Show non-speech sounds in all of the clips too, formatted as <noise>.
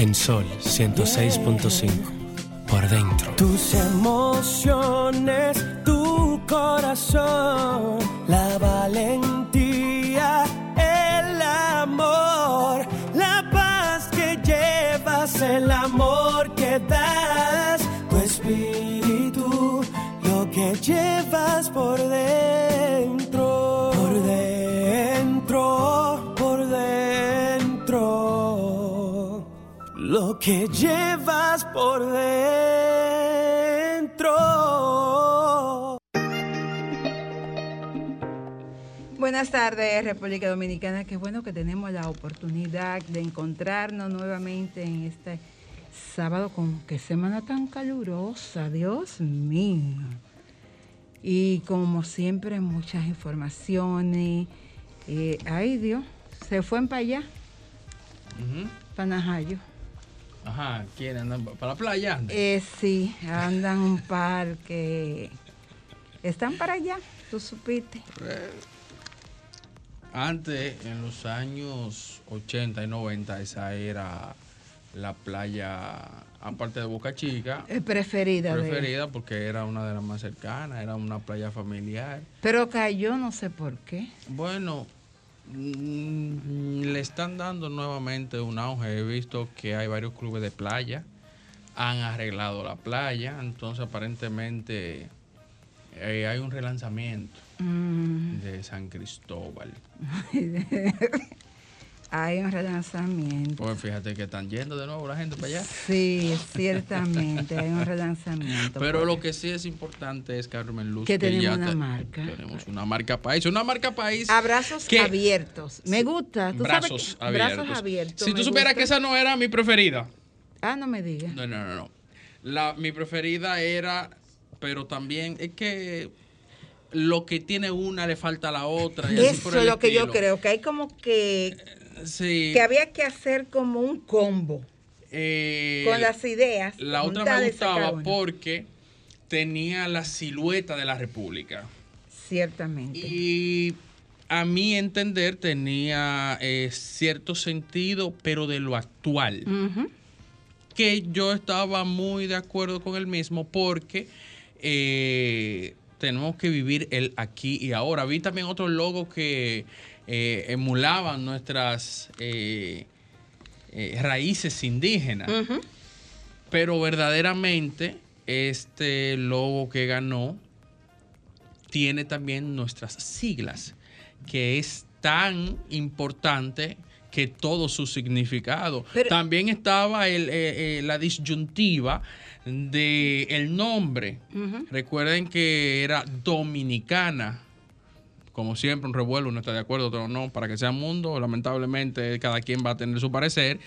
En Sol 106.5. Por dentro. Tus emociones, tu corazón, la valentía, el amor, la paz que llevas, el amor que das, tu espíritu, lo que llevas por dentro, que llevas por dentro. Buenas tardes, República Dominicana. Qué bueno que tenemos la oportunidad de encontrarnos nuevamente en este sábado con qué semana tan calurosa, Dios mío. Y como siempre, muchas informaciones. Eh, ay, Dios, se fue para allá, para Najayo. Ajá, quieren andar para la playa. Eh, sí, andan un par que están para allá, tú supiste. Eh, Antes, en los años 80 y 90, esa era la playa, aparte de Boca Chica, Eh, preferida. de- preferida porque era una de las más cercanas, era una playa familiar. Pero cayó, no sé por qué. Bueno, le están dando nuevamente un auge. He visto que hay varios clubes de playa, han arreglado la playa, entonces aparentemente eh, hay un relanzamiento Mm. de San Cristóbal. <laughs> Hay un relanzamiento. Pues fíjate que están yendo de nuevo la gente para allá. Sí, ciertamente, hay un relanzamiento. Pero lo que sí es importante es, Carmen Luz, Que tenemos ya una te- marca. Tenemos una marca país. Una marca país. Abrazos que- abiertos. Me gusta. ¿Tú sabes Brazos que- abiertos. Brazos abiertos. Si tú supieras gusta. que esa no era mi preferida. Ah, no me digas. No, no, no, no. La, mi preferida era, pero también es que lo que tiene una le falta a la otra. Y Eso es lo que yo creo, que hay como que, Sí. que había que hacer como un combo eh, con las ideas. La otra me gustaba porque tenía la silueta de la República. Ciertamente. Y a mi entender tenía eh, cierto sentido, pero de lo actual. Que yo estaba muy de acuerdo con el mismo porque eh, tenemos que vivir el aquí y ahora. Vi también otros logos que eh, emulaban nuestras eh, eh, raíces indígenas. Pero verdaderamente este logo que ganó tiene también nuestras siglas, que es tan importante que todo su significado. Pero- también estaba el, eh, eh, la disyuntiva de el nombre. Recuerden que era dominicana. Como siempre, un revuelo, uno está de acuerdo, otro no, para que sea mundo. Lamentablemente, cada quien va a tener su parecer.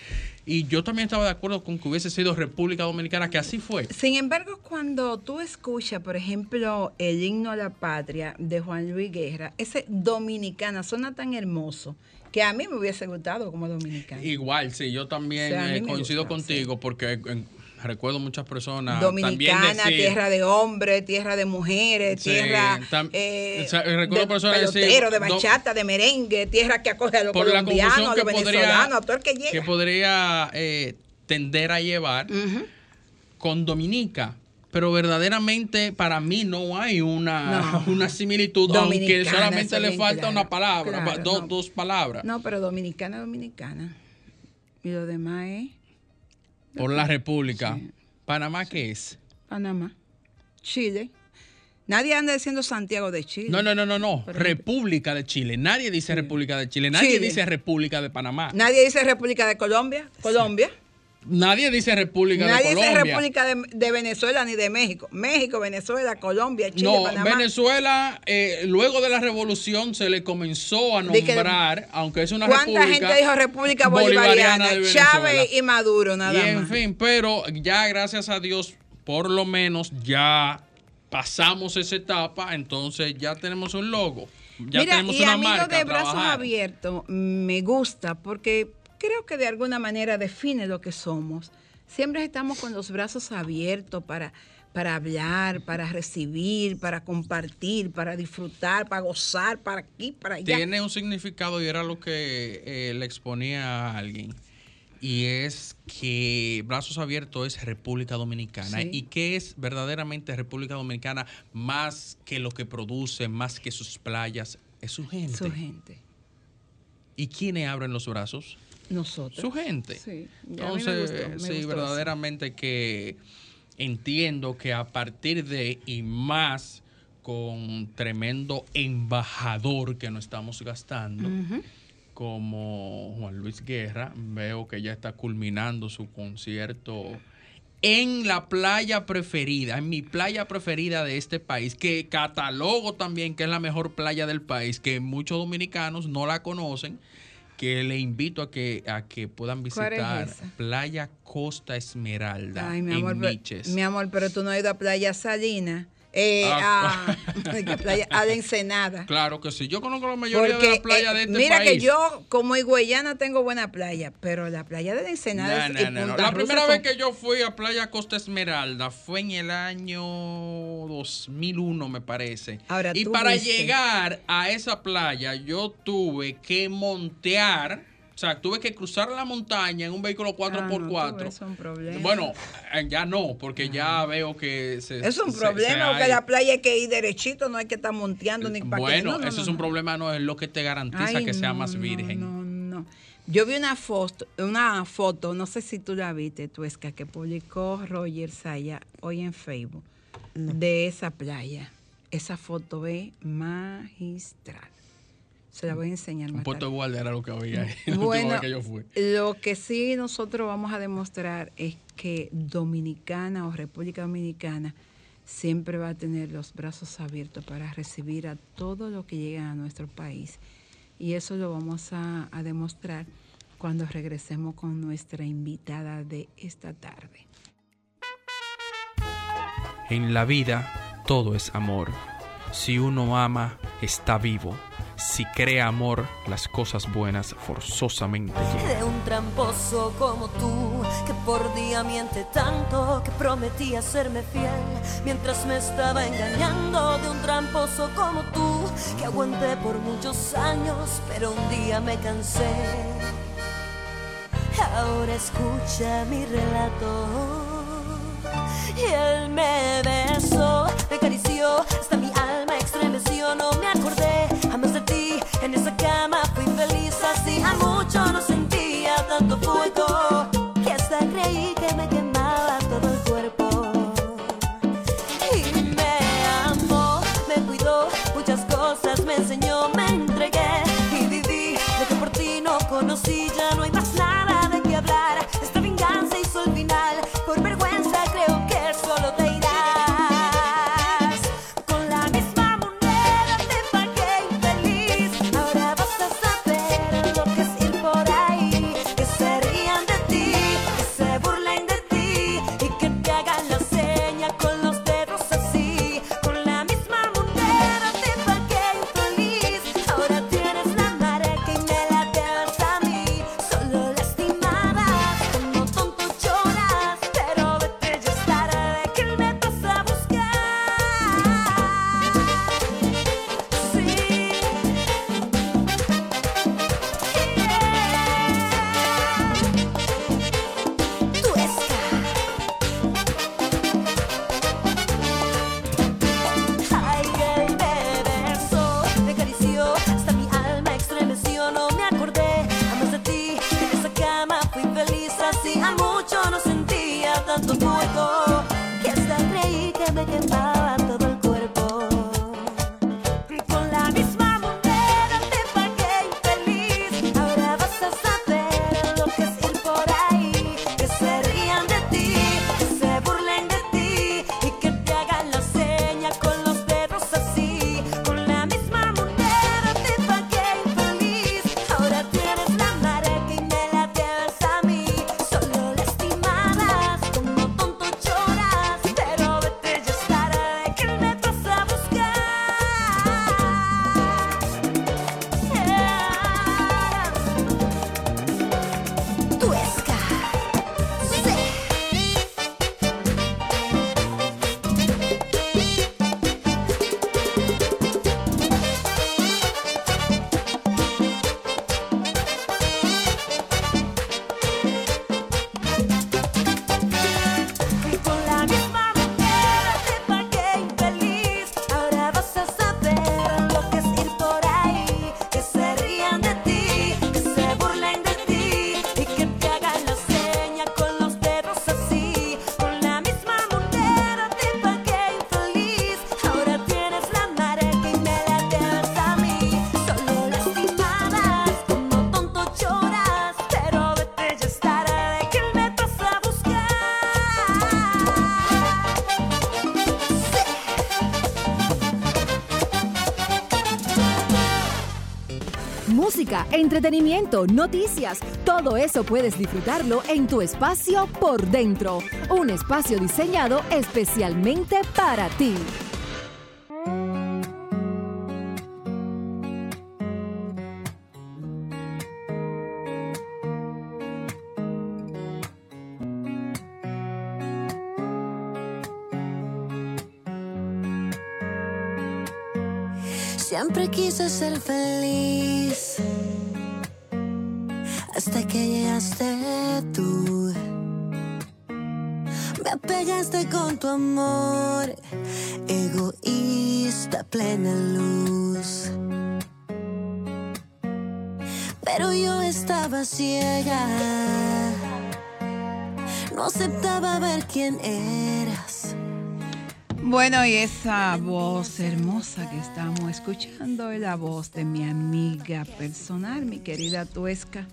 Y yo también estaba de acuerdo con que hubiese sido República Dominicana, que así fue. Sin embargo, cuando tú escuchas, por ejemplo, el himno a la patria de Juan Luis Guerra, ese dominicana suena tan hermoso que a mí me hubiese gustado como dominicana. Igual, sí, yo también O sea, eh, coincido gusta, contigo porque eh, recuerdo muchas personas Dominicana, también tierra de hombres, tierra de mujeres, Sí, tierra tam- eh, o sea, recuerdo de personas decir, de bachata, de merengue, tierra que acoge a los colombianos, a los venezolanos, a todo el que llega. que podría eh, tender a llevar con Dominica. Pero verdaderamente para mí no hay una, No. <laughs> una similitud, aunque Dominicana, solamente le falta claro, una palabra, claro, no. dos palabras. No, pero dominicana, dominicana. Y lo demás es Por la República. Sí. ¿Panamá qué es? Panamá, Chile. Nadie anda diciendo Santiago de Chile. No, no, no, no, no. República de Chile. Nadie dice República de Chile. Nadie Chile. dice República de Panamá. Nadie dice República de Colombia. Colombia. Nadie dice República Nadie de dice Colombia. República de, de Venezuela ni de México. México, Venezuela, Colombia, Chile, no, Panamá. Venezuela, eh, luego de la revolución se le comenzó a que- nombrar, aunque es una ¿Cuánta república. gente dijo República Bolivariana? Chávez y Maduro, nada Y en más. fin, pero ya gracias a Dios, por lo menos ya pasamos esa etapa, entonces ya tenemos un logo. Ya Mira, tenemos y una a mí lo marca. de brazos abiertos me gusta porque creo que de alguna manera define lo que somos. Siempre estamos con los brazos abiertos para, para hablar, para recibir, para compartir, para disfrutar, para gozar, para aquí, para allá. Tiene un significado y era lo que eh, le exponía a alguien. y es que Brazos Abiertos es República Dominicana. Sí. ¿Y qué es verdaderamente República Dominicana más que lo que produce, más que sus playas? Es su gente. Su gente. ¿Y quiénes abren los brazos? Nosotros. Su gente. Sí, me Entonces, gustó, me sí, gustó eso. verdaderamente que entiendo que a partir de y más con tremendo embajador que nos estamos gastando, como Juan Luis Guerra, veo que ya está culminando su concierto en la playa preferida, en mi playa preferida de este país, que catalogo también que es la mejor playa del país, que muchos dominicanos no la conocen, que le invito a que, a que puedan ¿Cuál es visitar? Playa Costa Esmeralda Ay, mi en amor, pero, Miches. mi amor, pero tú no has ido a Playa Salina. Eh, Ah, a, <laughs> que playa, a la Ensenada. Claro que sí, yo conozco la mayoría Porque, de las playas eh, de este mira país. que yo, como higüeyana, tengo buena playa, pero la playa de la Ensenada No, es- no, no, La primera son- vez que yo fui a Playa Costa Esmeralda fue en el año 2001, me parece. Ahora, y para viste. llegar a esa playa, yo tuve que montear, o sea, tuve que cruzar la montaña en un vehículo 4x4. Ah, no, es un problema. Bueno, eh, ya no, porque ya veo que se. Es un se- problema, se porque la playa hay que ir derechito, no hay que estar monteando ni para Bueno, no, no, eso no, es un no. problema, no es lo que te garantiza Ay, que sea no, más virgen. No, no. Yo vi una foto, una foto, no sé si tú la viste, Tuesca, que publicó Roger Saya hoy en Facebook de esa playa. Esa foto es magistral. Se la voy a enseñar Un más puerto de tarde. guardia era lo que había ahí <laughs> la última Bueno, vez que yo fui. lo que sí nosotros vamos a demostrar es que Dominicana o República Dominicana siempre va a tener los brazos abiertos para recibir a todo lo que llega a nuestro país. Y eso lo vamos a, a demostrar cuando regresemos con nuestra invitada de esta tarde. En la vida todo es amor. Si uno ama, está vivo. Si crea amor, las cosas buenas forzosamente llegan. de un tramposo como tú, que por día miente tanto, que prometía serme fiel, mientras me estaba engañando, de un tramposo como tú, que aguanté por muchos años, pero un día me cansé. Ahora escucha mi relato. Y él me besó, me acarició, hasta mi alma conocí, ya música, entretenimiento, noticias, todo eso puedes disfrutarlo en tu espacio por dentro. Un espacio diseñado especialmente para ti. Siempre quise ser feliz tú. Me apegaste con tu amor, egoísta plena luz. Pero yo estaba ciega, no aceptaba ver quién eras. Bueno, y esa voz hermosa que estamos escuchando es la voz de mi amiga personal, mi querida Tuesca.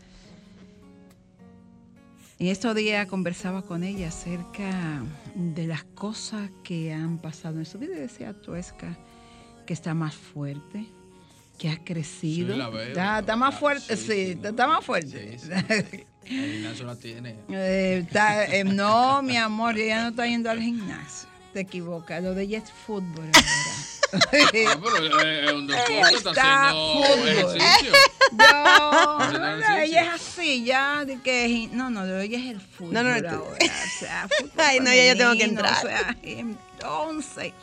En estos días conversaba con ella acerca de las cosas que han pasado en su vida decía Tuesca que está más fuerte, que ha crecido. Sí, la veo. Está, está más fuerte, sí, está más fuerte. Sí, gimnasio <laughs> la tiene. Eh, está- eh, no, mi amor, ella no está yendo al gimnasio. Te equivocas, lo de ella es fútbol. Ah, pero eh, es un deporte, está Está haciendo ejercicio. <laughs> No, Haciendo no, ella es así, ya, de que, no, no, lo de ella es el fútbol No, no, ahora, tú- o sea, <laughs> fútbol Ay, no, ya yo tengo que entrar. O sea, entonces,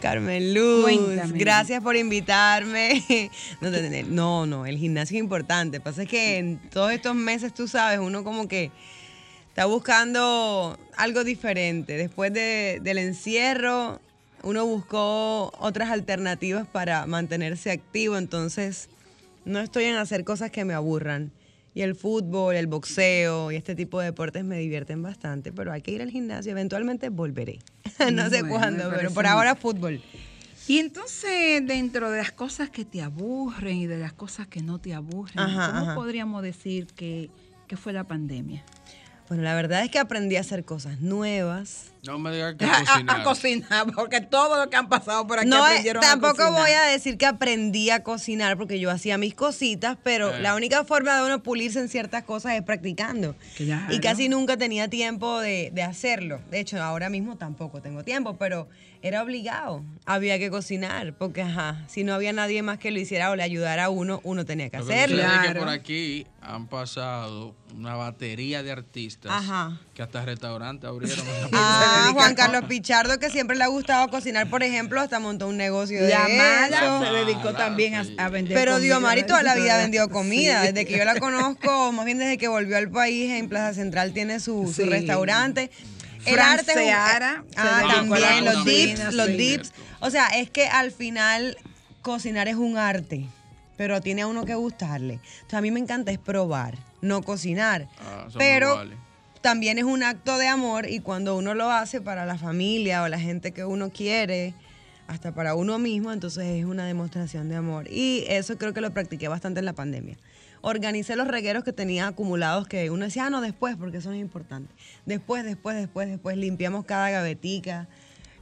Carmen Luz, Cuéntame. gracias por invitarme. <laughs> No, no, no, no, no, el gimnasio es importante. Pasa es que en todos estos meses, tú sabes, uno como que está buscando algo diferente. Después de- del encierro, uno buscó otras alternativas para mantenerse activo, entonces no estoy en hacer cosas que me aburran. Y el fútbol, el boxeo y este tipo de deportes me divierten bastante, pero hay que ir al gimnasio. Eventualmente volveré. <laughs> no sé Bueno, cuándo, pero por ahora fútbol. y entonces dentro de las cosas que te aburren y de las cosas que no te aburren, Ajá, ¿cómo ajá. podríamos decir que, que fue la pandemia? Bueno, la verdad es que aprendí a hacer cosas nuevas. No me digas que <laughs> A, a- cocinar. a cocinar, porque todo lo que han pasado por aquí No, eh, aprendieron tampoco voy a decir que aprendí a cocinar porque yo hacía mis cositas, pero Eh. la única forma de uno pulirse en ciertas cosas es practicando. Claro. Y casi nunca tenía tiempo de, de hacerlo. De hecho, ahora mismo tampoco tengo tiempo, pero era obligado. Había que cocinar porque, ajá, si no había nadie más que lo hiciera o le ayudara a uno, uno tenía que Lo que hacerlo. es que Claro. por aquí han pasado una batería de artistas Ajá. Que hasta restaurantes abrieron. <laughs> Ah, Juan Carlos Pichardo, que siempre le ha gustado cocinar, por ejemplo, hasta montó un negocio de La eso. mala se dedicó Mala, también a, sí. a vender Pero comida, Diomari toda la vida ha vendido Sí. comida. Desde que yo la conozco, más bien desde que volvió al país, en Plaza Central tiene su, su restaurante. El arte es un- Seara se Ah, también, los dips, los sí. dips. O sea, es que al final cocinar es un arte, pero tiene a uno que gustarle. Entonces a mí me encanta es probar, no cocinar. Ah, pero iguales. También es un acto de amor y cuando uno lo hace para la familia o la gente que uno quiere, hasta para uno mismo, entonces es una demostración de amor. Y eso creo que lo practiqué bastante en la pandemia. Organicé los regueros que tenía acumulados que uno decía, ah, no, después, porque eso es importante. Después, después, después, después, limpiamos cada gavetica,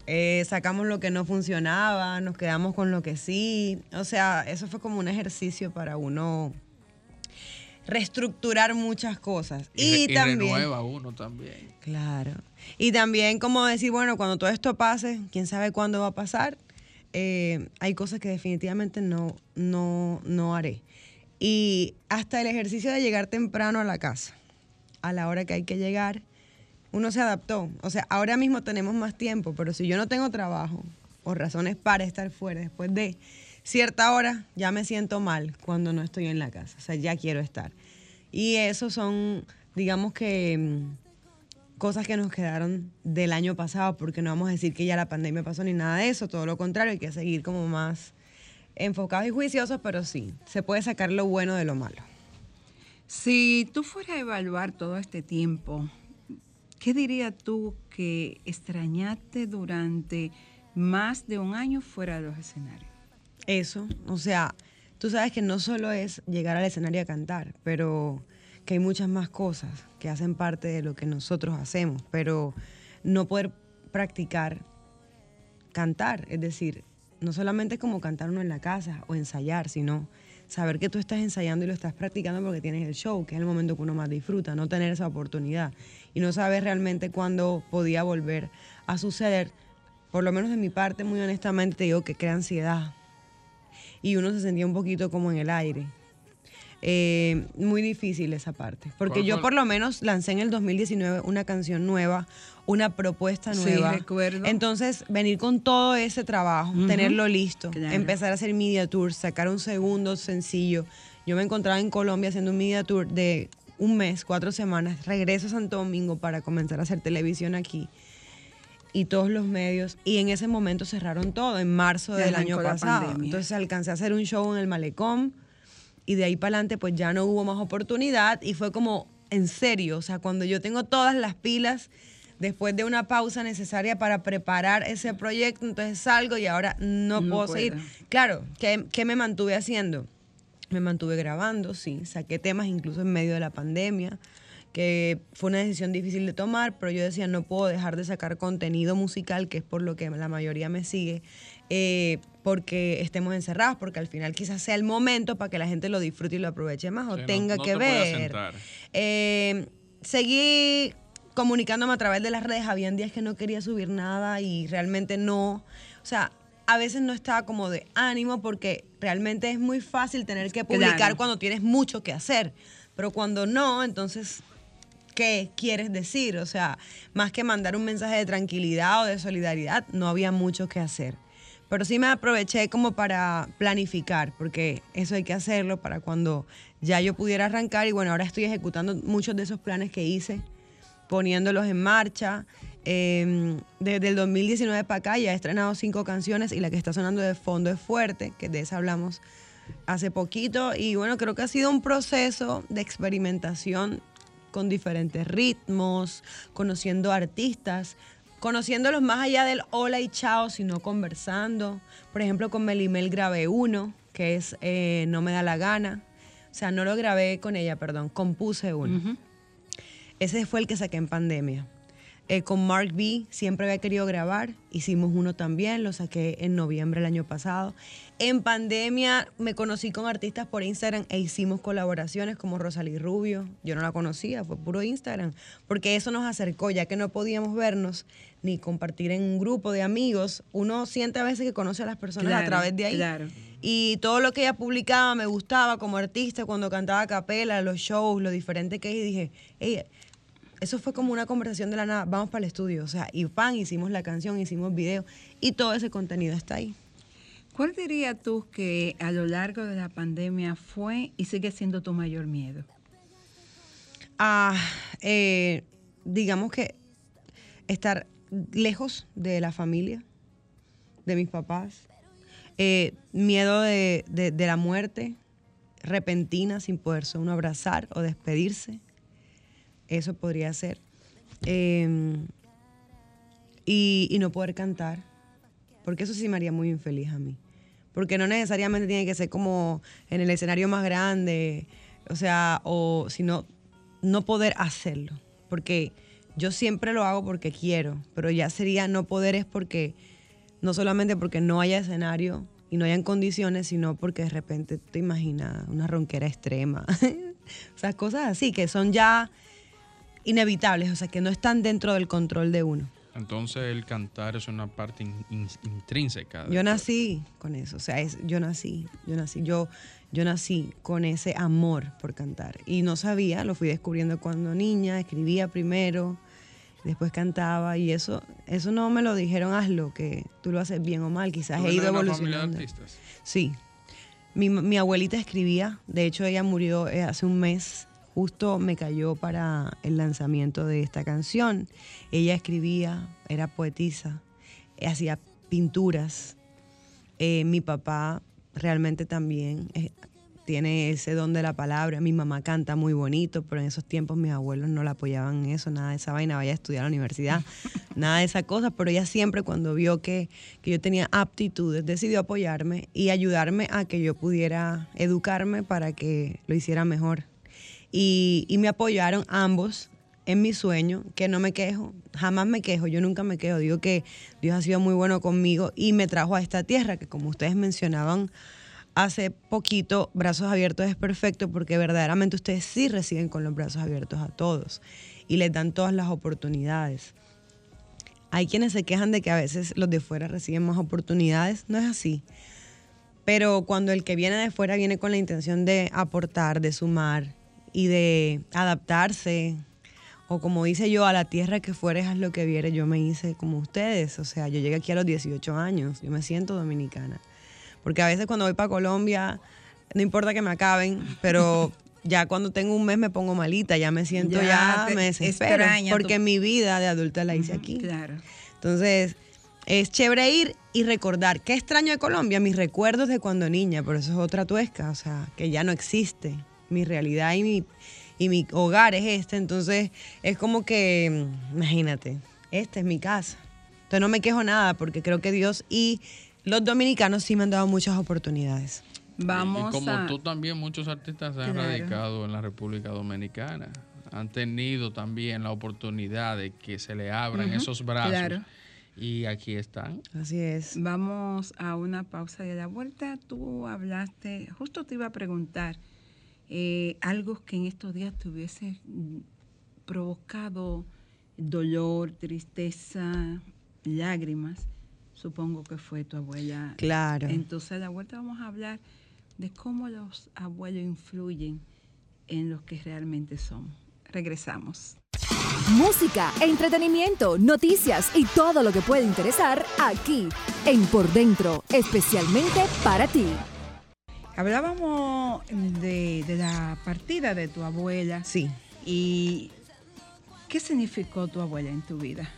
eh, sacamos lo que no funcionaba, nos quedamos con lo que sí. O sea, eso fue como un ejercicio para uno reestructurar muchas cosas. Y, re- Y, y también... renueva uno también. Claro. Y también como decir, bueno, cuando todo esto pase, quién sabe cuándo va a pasar, eh, hay cosas que definitivamente no, no, no haré. Y hasta el ejercicio de llegar temprano a la casa, a la hora que hay que llegar, uno se adaptó. O sea, ahora mismo tenemos más tiempo, pero si yo no tengo trabajo o razones para estar fuera después de cierta hora, ya me siento mal cuando no estoy en la casa. O sea, ya quiero estar. Y eso son, digamos que, mm, cosas que nos quedaron del año pasado, porque no vamos a decir que ya la pandemia pasó ni nada de eso, todo lo contrario, hay que seguir como más enfocados y juiciosos, pero sí, se puede sacar lo bueno de lo malo. Si tú fueras a evaluar todo este tiempo, ¿qué dirías tú que extrañaste durante más de un año fuera de los escenarios? Eso, o sea, tú sabes que no solo es llegar al escenario a cantar, pero que hay muchas más cosas que hacen parte de lo que nosotros hacemos, pero no poder practicar cantar, es decir, no solamente como cantar uno en la casa o ensayar, sino saber que tú estás ensayando y lo estás practicando porque tienes el show, que es el momento que uno más disfruta, no tener esa oportunidad y no saber realmente cuándo podía volver a suceder. Por lo menos de mi parte, muy honestamente, te digo que crea ansiedad y uno se sentía un poquito como en el aire. Eh, muy difícil esa parte, porque ¿Cuál yo por lo menos lancé en el 2019 una canción nueva, una propuesta Sí, nueva. recuerdo. Entonces, venir con todo ese trabajo, tenerlo listo, Claro. empezar a hacer media tour, sacar un segundo sencillo. Yo me encontraba en Colombia haciendo un media tour de un mes, cuatro semanas, regreso a Santo Domingo para comenzar a hacer televisión aquí y todos los medios. Y en ese momento cerraron todo, en marzo del año pasado. pandemia. Entonces alcancé a hacer un show en el Malecón y de ahí para adelante pues ya no hubo más oportunidad y fue como en serio, o sea, cuando yo tengo todas las pilas después de una pausa necesaria para preparar ese proyecto, entonces salgo y ahora no, No puedo puedo. seguir. Claro, ¿qué, qué me mantuve haciendo? Me mantuve grabando, sí, saqué temas incluso en medio de la pandemia, que fue una decisión difícil de tomar, pero yo decía, no puedo dejar de sacar contenido musical, que es por lo que la mayoría me sigue, eh, porque estemos encerrados, porque al final quizás sea el momento para que la gente lo disfrute y lo aproveche más o Sí, no- tenga no que te ver. Eh, seguí comunicándome a través de las redes. Habían días que no quería subir nada y realmente no. O sea, a veces no estaba como de ánimo porque realmente es muy fácil tener que publicar Claro. cuando tienes mucho que hacer. Pero cuando no, entonces, ¿qué quieres decir? O sea, más que mandar un mensaje de tranquilidad o de solidaridad, no había mucho que hacer. Pero sí me aproveché como para planificar, porque eso hay que hacerlo para cuando ya yo pudiera arrancar. Y bueno, ahora estoy ejecutando muchos de esos planes que hice, poniéndolos en marcha. Eh, desde el 2019 para acá ya he estrenado cinco canciones y la que está sonando de fondo es Fuerte, que de esa hablamos hace poquito. Y bueno, creo que ha sido un proceso de experimentación con diferentes ritmos, conociendo artistas, conociéndolos más allá del hola y chao, sino conversando. Por ejemplo, con Melimel grabé uno, que es eh, No me da la gana. O sea, no lo grabé con ella, perdón, compuse uno. Ese fue el que saqué en pandemia. Eh, con Mark B siempre había querido grabar, hicimos uno también, lo saqué en noviembre del año pasado. En pandemia me conocí con artistas por Instagram e hicimos colaboraciones como Rosalí Rubio. Yo no la conocía, fue puro Instagram, porque eso nos acercó, ya que no podíamos vernos ni compartir en un grupo de amigos. Uno siente a veces que conoce a las personas a través de ahí. claro. Y todo lo que ella publicaba me gustaba como artista, cuando cantaba a capela, los shows, lo diferente que es. Y dije, "Ey, eso fue como una conversación de la nada, vamos para el estudio. O sea, y pan, hicimos la canción, hicimos video y todo ese contenido está ahí. ¿Cuál dirías tú que a lo largo de la pandemia fue y sigue siendo tu mayor miedo? Ah, eh, digamos que estar lejos de la familia, de mis papás, eh, miedo de, de- la muerte repentina sin poderse uno abrazar o despedirse. Eso podría ser. Eh, y, y no poder cantar, porque eso sí me haría muy infeliz a mí. Porque no necesariamente tiene que ser como en el escenario más grande, o sea, o sino no poder hacerlo. Porque yo siempre lo hago porque quiero, pero ya sería no poder es porque, no solamente porque no haya escenario y no hayan condiciones, sino porque de repente te imaginas una ronquera extrema. <laughs> o sea, cosas así que son ya inevitables, o sea, que no están dentro del control de uno. Entonces el cantar es una parte in- in- intrínseca. de Yo nací con eso, o sea, es, yo nací, yo nací, yo, yo nací con ese amor por cantar. Y no sabía, lo fui descubriendo cuando niña, escribía primero, después cantaba y eso, eso no me lo dijeron, hazlo, que tú lo haces bien o mal, quizás ¿Tú he ido familia de evolucionando. artistas? Sí. Mi, mi abuelita escribía, de hecho ella murió eh, hace un mes, justo me cayó para el lanzamiento de esta canción. Ella escribía, era poetisa, eh, hacía pinturas. Eh, mi papá realmente también eh, tiene ese don de la palabra. Mi mamá canta muy bonito, pero en esos tiempos mis abuelos no la apoyaban en eso, nada de esa vaina, vaya a estudiar a la universidad, <laughs> nada de esa cosa, pero ella siempre cuando vio que, que yo tenía aptitudes, decidió apoyarme y ayudarme a que yo pudiera educarme para que lo hiciera mejor. Y, me apoyaron ambos en mi sueño, que no me quejo, jamás me quejo, yo nunca me quejo, digo que Dios ha sido muy bueno conmigo y me trajo a esta tierra, que como ustedes mencionaban hace poquito Brazos Abiertos es perfecto porque verdaderamente ustedes sí reciben con los brazos abiertos a todos y les dan todas las oportunidades. Hay quienes se quejan de que a veces los de fuera reciben más oportunidades, no es así. Pero cuando el que viene de fuera viene con la intención de aportar, de sumar y de adaptarse, o como dice yo, a la tierra que fueres, haz lo que viere, yo me hice como ustedes. O sea, yo llegué aquí a los 18 años, yo me siento dominicana. Porque a veces cuando voy para Colombia, no importa que me acaben, pero <laughs> ya cuando tengo un mes me pongo malita, ya me siento, Ya ya, me desespero. tu- Porque mi vida de adulta la hice aquí. Claro. Entonces, es chévere ir y recordar. ¿Qué extraño de Colombia? Mis recuerdos de cuando niña, pero eso es otra tuesca, o sea, que ya no existe. Mi realidad y mi, y mi hogar es este. Entonces, es como que, mm, imagínate, esta es mi casa. Entonces, no me quejo nada porque creo que Dios y los dominicanos sí me han dado muchas oportunidades. Vamos y como a... tú también, muchos artistas se han Claro. radicado en la República Dominicana. Han tenido también la oportunidad de que se le abran esos brazos. claro. Y aquí están. Así es. Vamos a una pausa y a la vuelta tú hablaste, justo te iba a preguntar, eh, algo que en estos días te hubiese mm, provocado dolor, tristeza, lágrimas, supongo que fue tu abuela. Claro. Entonces a la vuelta vamos a hablar de cómo los abuelos influyen en los que realmente somos. Regresamos. Música, entretenimiento, noticias y todo lo que puede interesar aquí en Por Dentro, especialmente para ti. Hablábamos de, de la partida de tu abuela. Sí. ¿Y qué significó tu abuela en tu vida?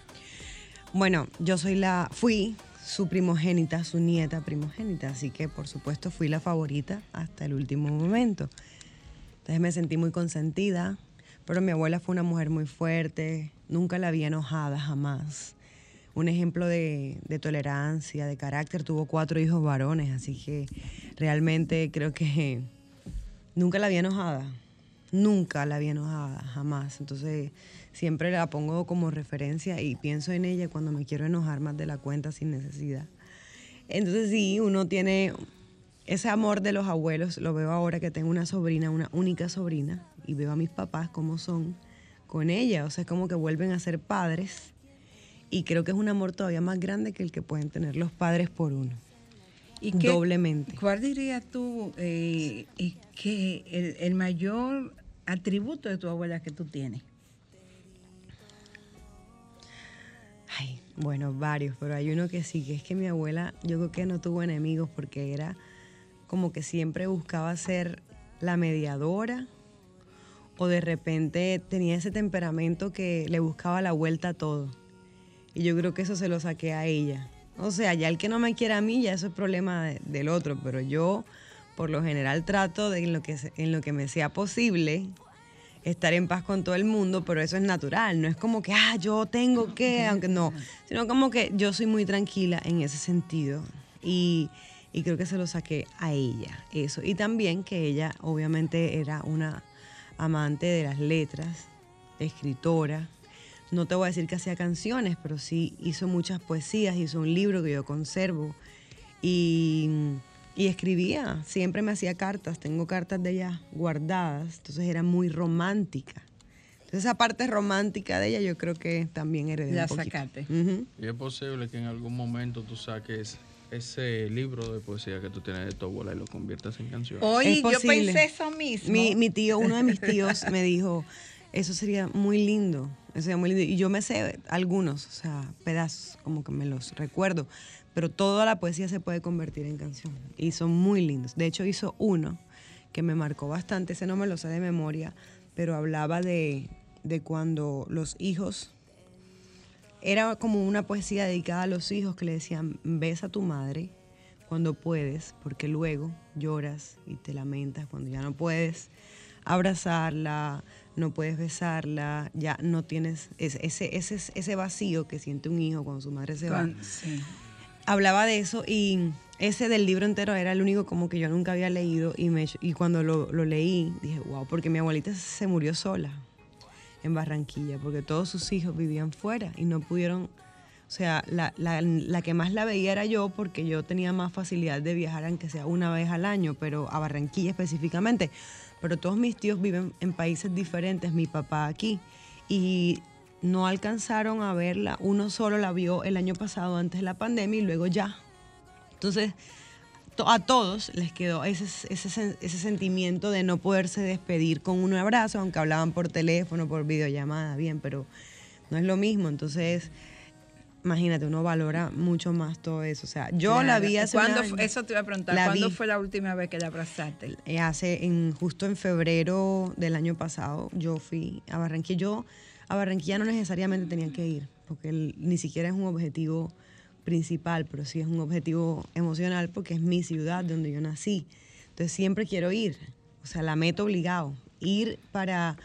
Bueno, yo soy la, fui su primogénita, su nieta primogénita, así que por supuesto fui la favorita hasta el último momento. Entonces me sentí muy consentida, pero mi abuela fue una mujer muy fuerte, nunca la vi enojada jamás. Un ejemplo de, de tolerancia, de carácter, tuvo cuatro hijos varones, así que realmente creo que nunca la vi enojada, nunca la vi enojada, jamás. Entonces siempre la pongo como referencia y pienso en ella cuando me quiero enojar más de la cuenta sin necesidad. Entonces sí, uno tiene ese amor de los abuelos, lo veo ahora que tengo una sobrina, una única sobrina, y veo a mis papás cómo son con ella, o sea, es como que vuelven a ser padres. Y creo que es un amor todavía más grande que el que pueden tener los padres por uno. ¿Y qué- Doblemente. ¿Cuál dirías tú eh, que el, el mayor atributo de tu abuela que tú tienes? Ay, bueno, varios, pero hay uno que sí, que es que mi abuela, yo creo que no tuvo enemigos porque era como que siempre buscaba ser la mediadora o de repente tenía ese temperamento que le buscaba la vuelta a todo. Y yo creo que eso se lo saqué a ella. O sea, ya el que no me quiere a mí, ya eso es problema de- del otro, pero yo por lo general trato de en lo que, en lo que me sea posible estar en paz con todo el mundo, pero eso es natural, no es como que, ah, yo tengo que, aunque no, sino como que yo soy muy tranquila en ese sentido y, y creo que se lo saqué a ella, eso. Y también que ella obviamente era una amante de las letras, escritora. No te voy a decir que hacía canciones, pero sí hizo muchas poesías, hizo un libro que yo conservo y, y escribía, siempre me hacía cartas, tengo cartas de ella guardadas, entonces era muy romántica. Entonces esa parte romántica de ella yo creo que también heredé La un poquito. sacaste. Y es posible que en algún momento tú saques ese libro de poesía que tú tienes de tu abuela y lo conviertas en canción. Hoy Es yo posible. pensé eso mismo. Mi, mi tío, uno de mis tíos me dijo, eso sería muy lindo, eso sería muy lindo. Y yo me sé algunos, o sea, pedazos, como que me los recuerdo, pero toda la poesía se puede convertir en canción y son muy lindos. De hecho, hizo uno que me marcó bastante, ese no me lo sé de memoria, pero hablaba de, de cuando los hijos era como una poesía dedicada a los hijos que le decían, besa a tu madre cuando puedes, porque luego lloras y te lamentas cuando ya no puedes abrazarla, no puedes besarla, ya no tienes ese, ese, ese, ese vacío que siente un hijo cuando su madre se va. Sí. Hablaba de eso y ese del libro entero era el único como que yo nunca había leído y, me, y cuando lo, lo leí dije, wow, porque mi abuelita se murió sola en Barranquilla, porque todos sus hijos vivían fuera y no pudieron O sea, la, la- la que más la veía era yo porque yo tenía más facilidad de viajar aunque sea una vez al año, pero a Barranquilla específicamente. Pero todos mis tíos viven en países diferentes, mi papá aquí. Y no alcanzaron a verla. Uno solo la vio el año pasado antes de la pandemia y luego ya. Entonces, to- a todos les quedó ese, ese, ese sentimiento de no poderse despedir con un abrazo, aunque hablaban por teléfono, por videollamada, bien, pero no es lo mismo. Entonces, imagínate, uno valora mucho más todo eso. O sea, yo la vi hace ¿Cuándo fu- Eso te iba a preguntar. La ¿Cuándo vi. fue la última vez que la abrazaste? Eh, hace en justo en febrero del año pasado yo fui a Barranquilla. Yo a Barranquilla no necesariamente tenía que ir, porque el- ni siquiera es un objetivo principal, pero sí es un objetivo emocional porque es mi ciudad donde yo nací. Entonces siempre quiero ir, o sea, la meto obligado. Ir para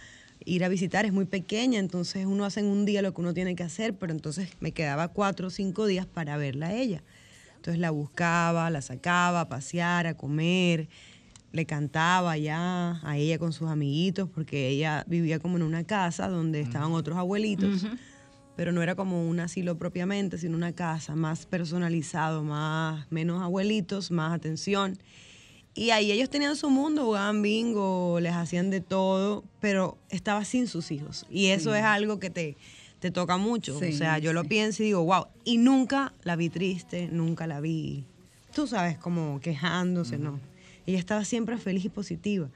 ir a visitar es muy pequeña, entonces uno hace en un día lo que uno tiene que hacer, pero entonces me quedaba cuatro o cinco días para verla a ella. Entonces la buscaba, la sacaba a pasear, a comer, le cantaba ya a ella con sus amiguitos, porque ella vivía como en una casa donde estaban otros abuelitos, pero no era como un asilo propiamente, sino una casa más personalizado, más, menos abuelitos, más atención. Y ahí ellos tenían su mundo, jugaban bingo, les hacían de todo, pero estaba sin sus hijos. Y eso es algo que te, te toca mucho. Sí, o sea, yo lo pienso y digo, wow. Y nunca la vi triste, nunca la vi, tú sabes, como quejándose, no. Ella estaba siempre feliz y positiva.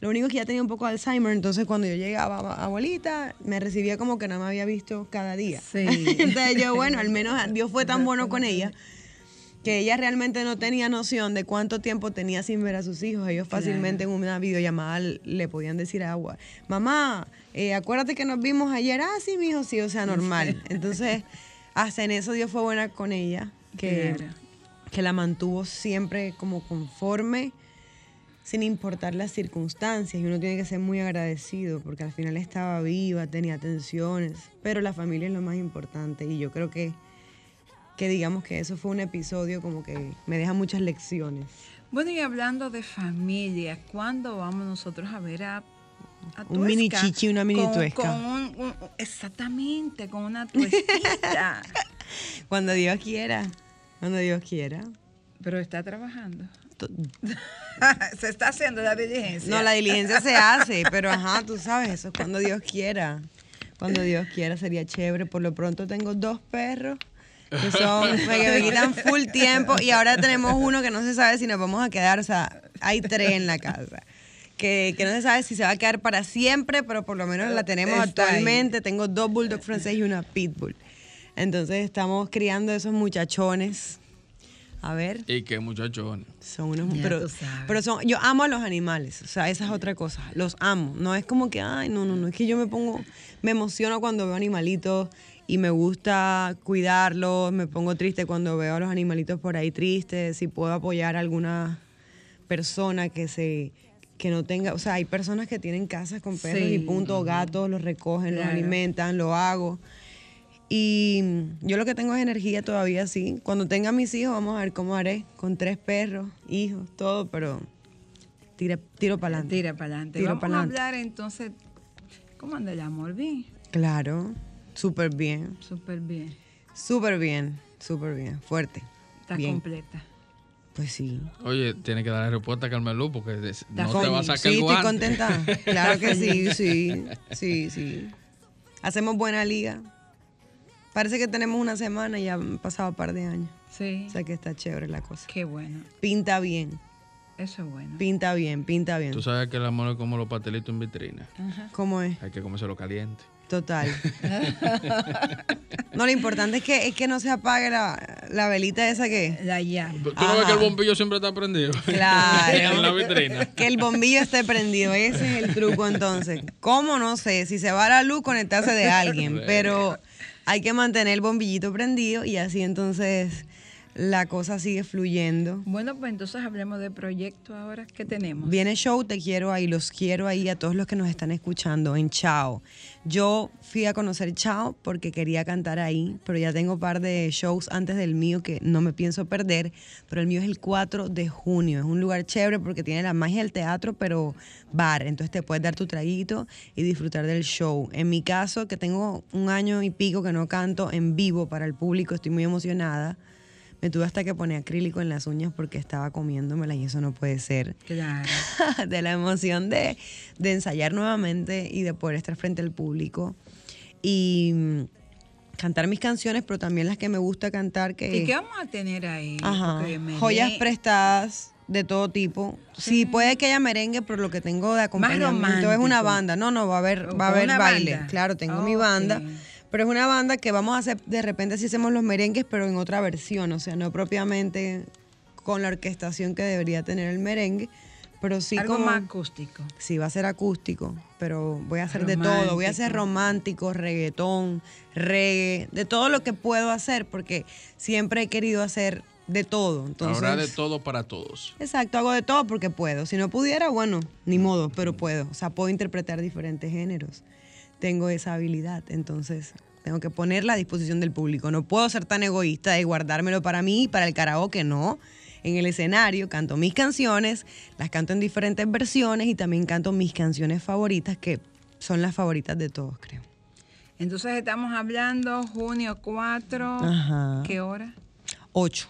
Lo único que ya tenía un poco de Alzheimer, entonces cuando yo llegaba, abuelita, me recibía como que no me había visto cada día. Sí. <laughs> entonces yo, bueno, al menos <laughs> Dios fue tan bueno con ella que ella realmente no tenía noción de cuánto tiempo tenía sin ver a sus hijos. Ellos fácilmente en una videollamada le podían decir a agua, mamá, eh, acuérdate que nos vimos ayer. Ah, sí, mijo, sí, o sea, normal. <laughs> Entonces, hasta en eso Dios fue buena con ella, que, Claro. que la mantuvo siempre como conforme, sin importar las circunstancias. Y uno tiene que ser muy agradecido, porque al final estaba viva, tenía atenciones, pero la familia es lo más importante. Y yo creo que que digamos que eso fue un episodio como que me deja muchas lecciones. Bueno, y hablando de familia, ¿cuándo vamos nosotros a ver a, a Un mini chichi, una mini Con- tuesca. con un- un- exactamente, con una tuesquita. <laughs> Cuando Dios quiera, cuando Dios quiera. Pero está trabajando. <laughs> Se está haciendo la diligencia. No, la diligencia se hace, pero ajá, tú sabes, eso es cuando Dios quiera. Cuando Dios quiera sería chévere. Por lo pronto tengo dos perros que son <laughs> que me quitan full tiempo y ahora tenemos uno que no se sabe si nos vamos a quedar, o sea, hay tres en la casa. Que, que no se sabe si se va a quedar para siempre, pero por lo menos la tenemos Está ahí. actualmente. Tengo dos bulldog francés y una pitbull. Entonces estamos criando esos muchachones. A ver. Y qué muchachones. Son unos, Ya pero, tú sabes. pero son, yo amo a los animales, o sea, esa es otra cosa, los amo. No es como que, ay, no, no, no, es que yo me pongo, me emociono cuando veo animalitos y me gusta cuidarlos, me pongo triste cuando veo a los animalitos por ahí tristes, si puedo apoyar a alguna persona que se que no tenga, o sea, hay personas que tienen casas con perros y punto, gatos, los recogen, los alimentan, lo hago. Y yo lo que tengo es energía todavía, sí. Cuando tenga mis hijos, vamos a ver cómo haré. Con tres perros, hijos, todo, pero tira, tiro para adelante. Tira para adelante. Vamos pa'lante. a hablar entonces, ¿cómo anda el amor? Bien, Claro, súper bien. súper bien. Súper bien, súper bien. Fuerte. Está bien. completa. Pues sí. Oye, tiene que dar respuesta a Carmelo porque no te va a sacar sí, el estoy guante. contenta. <laughs> Claro que sí, sí, sí, sí. Hacemos buena liga. Parece que tenemos una semana y ya han pasado un par de años. Sí, O sea que está chévere la cosa. qué bueno. Pinta bien, Eso es bueno. pinta bien, pinta bien. Tú sabes que el amor es como los pastelitos en vitrina. ¿Cómo es? Hay que comérselo caliente. Total. <laughs> No, lo importante es que, es que no se apague la, la velita esa que... La llama. ¿Tú no ves que el bombillo siempre está prendido? Claro. <laughs> en la vitrina. Que el bombillo esté prendido. Ese es el truco entonces. ¿Cómo? No sé. Si se va la luz, conectarse de alguien. Pero hay que mantener el bombillito prendido y así entonces la cosa sigue fluyendo. Bueno, pues entonces hablemos de proyecto ahora. ¿Qué tenemos? Viene show, te quiero ahí, los quiero ahí a todos los que nos están escuchando en Chao. Yo fui a conocer Chao porque quería cantar ahí, pero ya tengo un par de shows antes del mío que no me pienso perder, pero el mío es el 4 de junio. Es un lugar chévere porque tiene la magia del teatro, pero bar, entonces te puedes dar tu traguito y disfrutar del show. En mi caso, que tengo un año y pico que no canto en vivo para el público, estoy muy emocionada. Me tuve hasta que poner acrílico en las uñas porque estaba comiéndomela y eso no puede ser. Claro. <laughs> de la emoción de, de ensayar nuevamente y de poder estar frente al público. Y mm, cantar mis canciones, pero también las que me gusta cantar. Que, ¿Y qué vamos a tener ahí? Ajá. Joyas prestadas de todo tipo. Sí, puede que haya merengue, pero lo que tengo de acompañamiento es una banda. No, no, va a haber, va a ¿Con haber baile. banda? Claro, tengo mi banda. Pero es una banda que vamos a hacer, de repente si hacemos los merengues, pero en otra versión. O sea, no propiamente con la orquestación que debería tener el merengue, pero sí Algo como... más acústico. Sí, va a ser acústico, pero voy a hacer de todo. Voy a hacer romántico, reggaetón, reggae, de todo lo que puedo hacer, porque siempre he querido hacer de todo. Entonces, Habrá de todo para todos. Exacto, hago de todo porque puedo. Si no pudiera, bueno, ni modo, pero puedo. O sea, puedo interpretar diferentes géneros. Tengo esa habilidad, entonces tengo que ponerla a disposición del público. No puedo ser tan egoísta de guardármelo para mí y para el karaoke, no. En el escenario canto mis canciones, las canto en diferentes versiones y también canto mis canciones favoritas, que son las favoritas de todos, creo. Entonces estamos hablando junio 4. Ajá. ¿Qué hora? Ocho.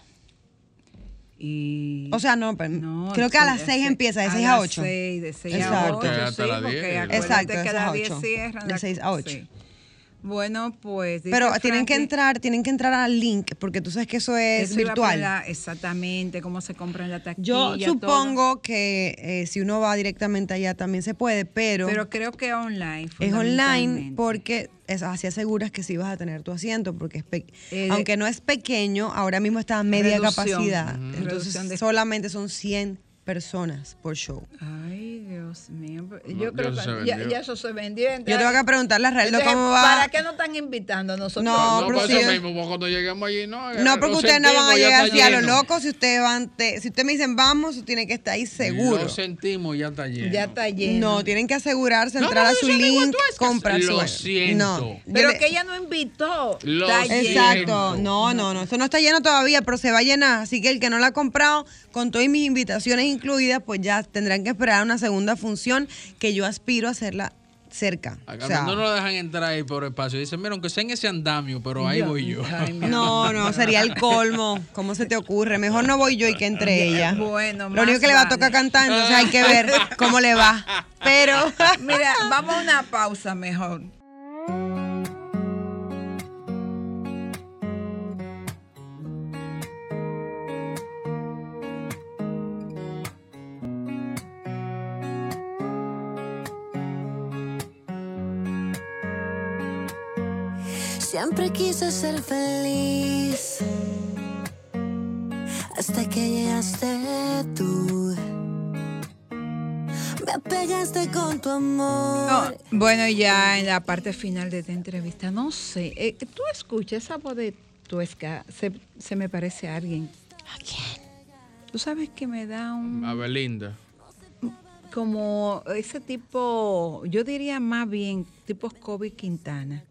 Y... O sea, no, pero No, creo que a las seis se- empieza, de a seis a las ocho. seis, de seis a Exacto. ocho, Hasta sí, las porque diez. acuérdate Exacto, que a esas las a 10 ocho. cierran. De la- seis a ocho. sí. Bueno, pues... Pero tienen que entrar, tienen que entrar al link, porque tú sabes que eso es Eso virtual. exactamente, cómo se compra en la taquilla. Yo todo. supongo que eh, si uno va directamente allá también se puede, pero, Pero creo que online. es online porque es, así aseguras que sí vas a tener tu asiento, porque es pe- Eh, aunque no es pequeño, ahora mismo está a media Reducción. capacidad. Entonces de- solamente son 100 personas por show. Ay, Dios mío. No, Yo creo ya que ya, ya eso se vendió. Yo tengo que preguntarle a Raldo Entonces, cómo va. ¿Para qué no están invitando a nosotros? No, No, pero por sí eso es- mismo, porque cuando lleguemos allí, no. No, porque lo ustedes no van a llegar así a lo loco. Si ustedes van, te- si ustedes me dicen vamos, tú tienes que estar ahí seguro. Lo sentimos, ya está lleno. Ya está lleno. No, tienen que asegurarse, No, entrar a su link, comprar Lo su. siento. No. Pero que ella no invitó. Lo Está siento. lleno. Exacto. No, no, no. Eso no está lleno todavía, pero se va a llenar. Así que el que no la ha comprado, con todas mis invitaciones incluidas, pues ya tendrán que esperar una segunda función que yo aspiro a hacerla cerca. Acá O sea, no nos dejan entrar ahí por espacio. Dicen, mira, aunque sea en ese andamio, pero ahí voy yo. Ay, no, no, sería el colmo. ¿Cómo se te ocurre? Mejor no voy yo y que entre ella. Bueno, Lo único que le va a tocar cantar, entonces hay que ver <laughs> cómo le va. Pero. Mira, vamos a una pausa mejor. Siempre quise ser feliz hasta que llegaste tú. Me pegaste con tu amor. No, bueno, ya en la parte final de esta entrevista, no sé, eh, tú escuchas esa voz de Tuesca, se, se me parece a alguien. ¿A quién? Tú sabes que me da un... A Belinda. como ese tipo, yo diría más bien tipo Kobe Quintana.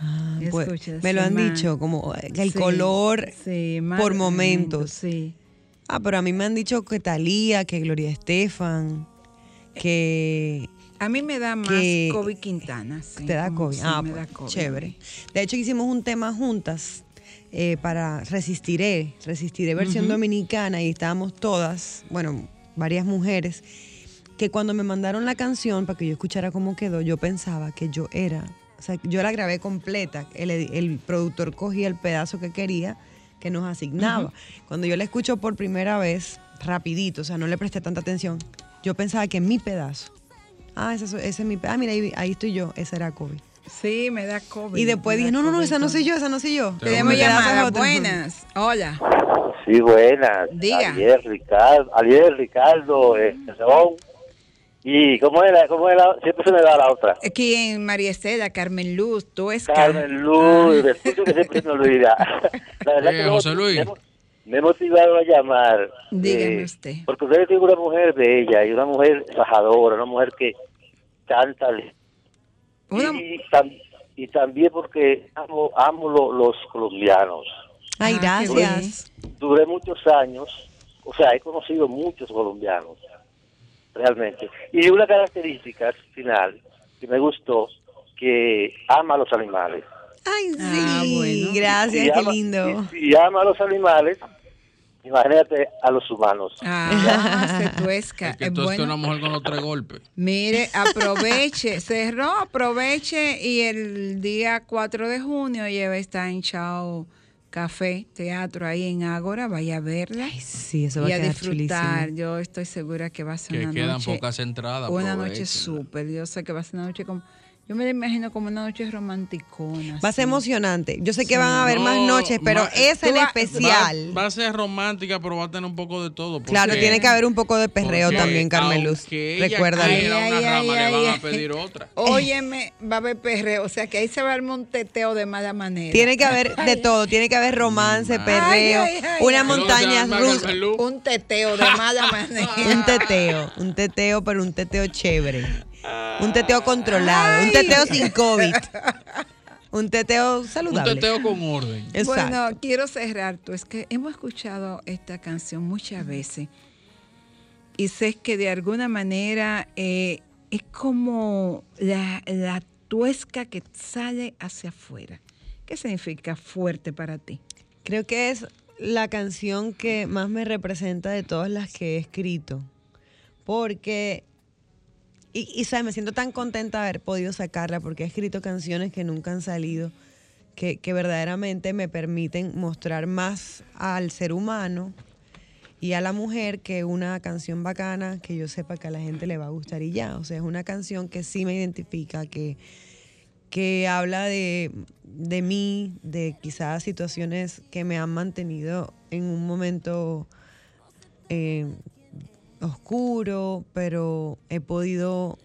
Ah, pues, me lo han dicho, como el sí, color sí, por momentos. Sí. Ah, pero a mí me han dicho que Talía, que Gloria Estefan, que A mí me da más Que- Kobe Quintana. sí, te da COVID. ah, me pues, da COVID. chévere. De hecho, hicimos un tema juntas eh, para Resistiré, Resistiré versión dominicana y estábamos todas, bueno, varias mujeres, que cuando me mandaron la canción para que yo escuchara cómo quedó, yo pensaba que yo era, o sea, yo la grabé completa, el, el productor cogía el pedazo que quería que nos asignaba. Cuando yo la escucho por primera vez, rapidito, o sea, no le presté tanta atención, yo pensaba que mi pedazo, ah, ese, es- ese es mi pedazo, ah, mira, ahí, ahí estoy yo, ese era Kobe. Sí, me da COVID. Y después dije, no, no, no, esa no soy yo, esa no soy yo. Tenemos pedazo es llamadas buenas. Hola. Sí, buenas. Diga. Ayer Ricardo, ayer Ricardo, León. Y cómo era, cómo era, siempre se me da la otra. Aquí en María Estela, Carmen Luz, tú es Carmen Luz, sitio que siempre se me olvida. <laughs> La verdad Eh, que José Luis. me he motivado a llamar. eh, Dígame usted. Porque usted tiene una mujer bella y una mujer trabajadora, una mujer que canta. Una- Y, tam- y también porque amo, amo lo- los colombianos. Ay, Ah, gracias. Duré muchos años, o sea, he conocido muchos colombianos, realmente. Y una característica final que me gustó, que ama a los animales. Ay, sí. Ah, bueno. Gracias, Y qué ama- lindo. Y, y ama a los animales, imagínate a los humanos. Ah, <laughs> se tuesca. Es que Eh, tú bueno, una mujer con los tres golpes. Mire, <laughs> aproveche, cerró, aproveche y el día 4 de junio lleva está en Chao Café, teatro ahí en Ágora, vaya a verla Ay, sí, eso va y a a quedar disfrutar. chulísimo. Yo estoy segura que va a ser Que una quedan noche, pocas entradas. una noche súper. Yo sé que va a ser una noche como, yo me la imagino como una noche romanticona. Va a ser emocionante. Yo sé que Sí. van a haber más No, noches, pero ma- esa en va- especial. Va, va a ser romántica, pero va a tener un poco de todo. claro, tiene que haber un poco de perreo porque también, Carmeluz. aunque ella Recuérdalo. quiera Ay, una ay, rama, ay, le van ay, a pedir ay. otra. <laughs> Óyeme, va a haber perreo, o sea que ahí se va a armar un teteo de mala manera. Tiene que haber <laughs> de todo, tiene que haber romance, Ay, perreo, ay, ay, una montaña rusa, un teteo de mala <laughs> manera. un teteo, un teteo, pero un teteo chévere. Un teteo controlado, un teteo sin COVID. Un teteo Un saludable. teteo con orden. Exacto. Bueno, quiero cerrar tú. Es que hemos escuchado esta canción muchas veces y sé que de alguna manera eh, es como la, la tuesca que sale hacia afuera. ¿Qué significa fuerte para ti? Creo que es la canción que más me representa de todas las que he escrito. Porque, y, ¿sabes? me siento tan contenta de haber podido sacarla porque he escrito canciones que nunca han salido, que, que verdaderamente me permiten mostrar más al ser humano y a la mujer que una canción bacana que yo sepa que a la gente le va a gustar y ya. O sea, es una canción que sí me identifica, que, que habla de, de mí, de quizás situaciones que me han mantenido en un momento eh, oscuro, pero he podido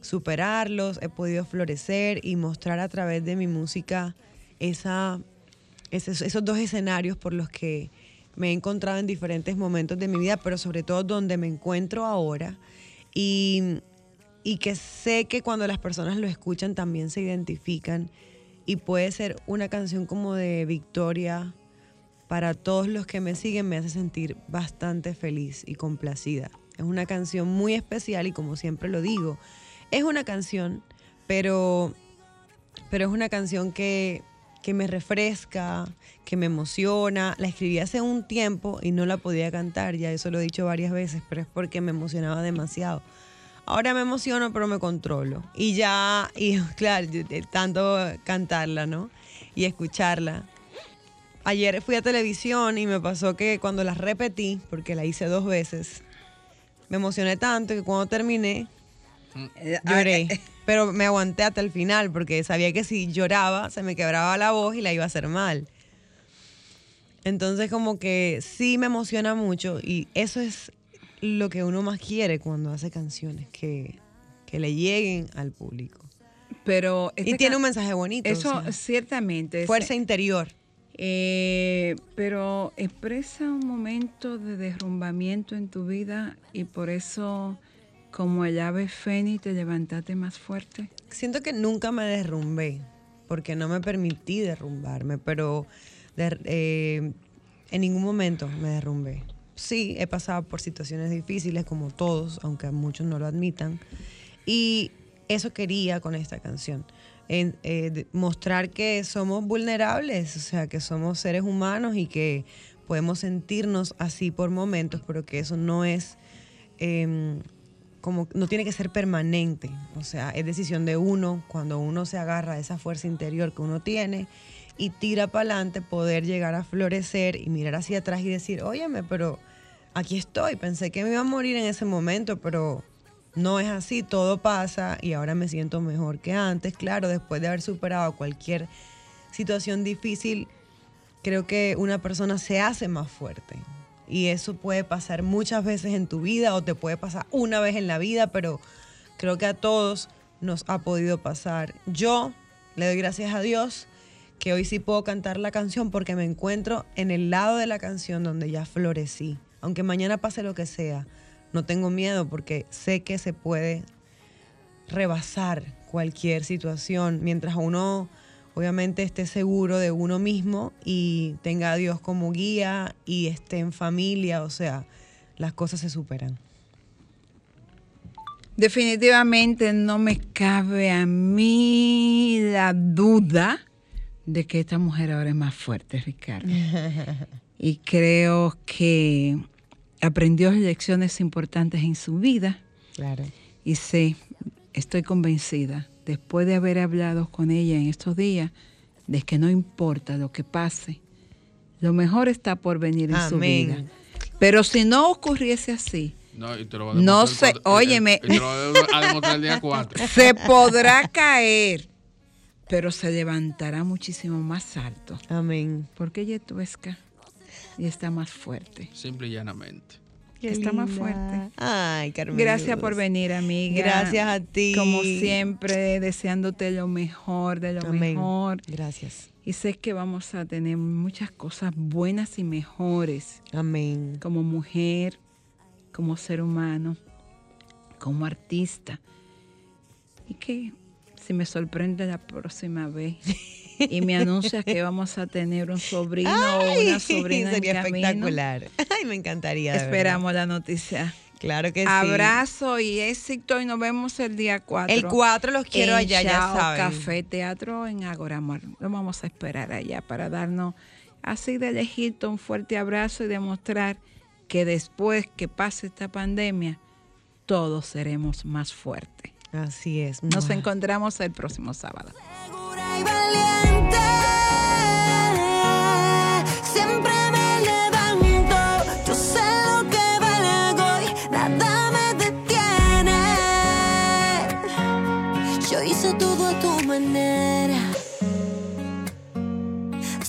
superarlos, he podido florecer y mostrar a través de mi música esa, esos, esos dos escenarios por los que me he encontrado en diferentes momentos de mi vida, pero sobre todo donde me encuentro ahora. Y, y que sé que cuando las personas lo escuchan también se identifican y puede ser una canción como de victoria para todos los que me siguen, me hace sentir bastante feliz y complacida. Es una canción muy especial y como siempre lo digo, es una canción, pero, pero es una canción que, que me refresca, que me emociona. La escribí hace un tiempo y no la podía cantar, ya eso lo he dicho varias veces, pero es porque me emocionaba demasiado. Ahora me emociono, pero me controlo. Y ya, y <laughs> claro, tanto cantarla, ¿no? Y escucharla. Ayer fui a televisión y me pasó que cuando la repetí, porque la hice dos veces, me emocioné tanto que cuando terminé, lloré. Pero me aguanté hasta el final porque sabía que si lloraba se me quebraba la voz y la iba a hacer mal. Entonces como que sí me emociona mucho y eso es lo que uno más quiere cuando hace canciones, que, que le lleguen al público. Pero Y esta tiene un mensaje bonito. o Eso sea, ciertamente. fuerza interior. Eh, pero expresa un momento de derrumbamiento en tu vida y por eso, como el ave fénix, te levantaste más fuerte. Siento que nunca me derrumbé, porque no me permití derrumbarme, pero der- eh, en ningún momento me derrumbé. Sí, he pasado por situaciones difíciles, como todos, aunque muchos no lo admitan. Y eso quería con esta canción. En- eh, mostrar que somos vulnerables, o sea, que somos seres humanos y que podemos sentirnos así por momentos, pero que eso no es em, como no tiene que ser permanente, o sea, es decisión de uno cuando uno se agarra a esa fuerza interior que uno tiene y tira para adelante poder llegar a florecer y mirar hacia atrás y decir, óyeme, pero aquí estoy, pensé que me iba a morir en ese momento, pero no es así, todo pasa y ahora me siento mejor que antes, claro, después de haber superado cualquier situación difícil, creo que una persona se hace más fuerte. Y eso puede pasar muchas veces en tu vida o te puede pasar una vez en la vida, pero creo que a todos nos ha podido pasar. Yo le doy gracias a Dios que hoy sí puedo cantar la canción porque me encuentro en el lado de la canción donde ya florecí. Aunque mañana pase lo que sea, no tengo miedo porque sé que se puede rebasar cualquier situación mientras uno obviamente esté seguro de uno mismo y tenga a Dios como guía y esté en familia, o sea, las cosas se superan. Definitivamente no me cabe a mí la duda de que esta mujer ahora es más fuerte, Ricardo. <laughs> y creo que aprendió lecciones importantes en su vida. Claro. Y sé, estoy convencida, después de haber hablado con ella en estos días, de que no importa lo que pase, lo mejor está por venir en su Amén. vida. Pero si no ocurriese así, No, y te lo va a No demostrar el sé, cuatro- óyeme. y te lo va a demostrar el <laughs> día 4. se podrá caer, pero se levantará muchísimo más alto. Amén. Porque ella es tuesca y está más fuerte. Simple y llanamente. Qué está más fuerte. Ay, Carmen. Gracias por venir, amiga. Gracias a ti. Como siempre, deseándote lo mejor de lo Amén. mejor. Gracias. Y sé que vamos a tener muchas cosas buenas y mejores Amén. como mujer, como ser humano, como artista. Y que si me sorprende la próxima vez <laughs> y me anuncias que <laughs> vamos a tener un sobrino o una sobrina sería en camino, espectacular. Ay, me encantaría. esperamos la noticia. Claro que sí. Abrazo y éxito y nos vemos el día 4. El 4 los quiero en allá, ya Chao saben. Café Teatro en Agoramar. Lo vamos a esperar allá para darnos así de lejito un fuerte abrazo y demostrar que después que pase esta pandemia, todos seremos más fuertes. Así es. Nos encontramos el próximo sábado.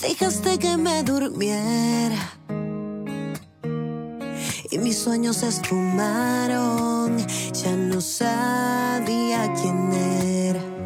Dejaste que me durmiera. Y mis sueños se esfumaron. Ya no sabía quién era.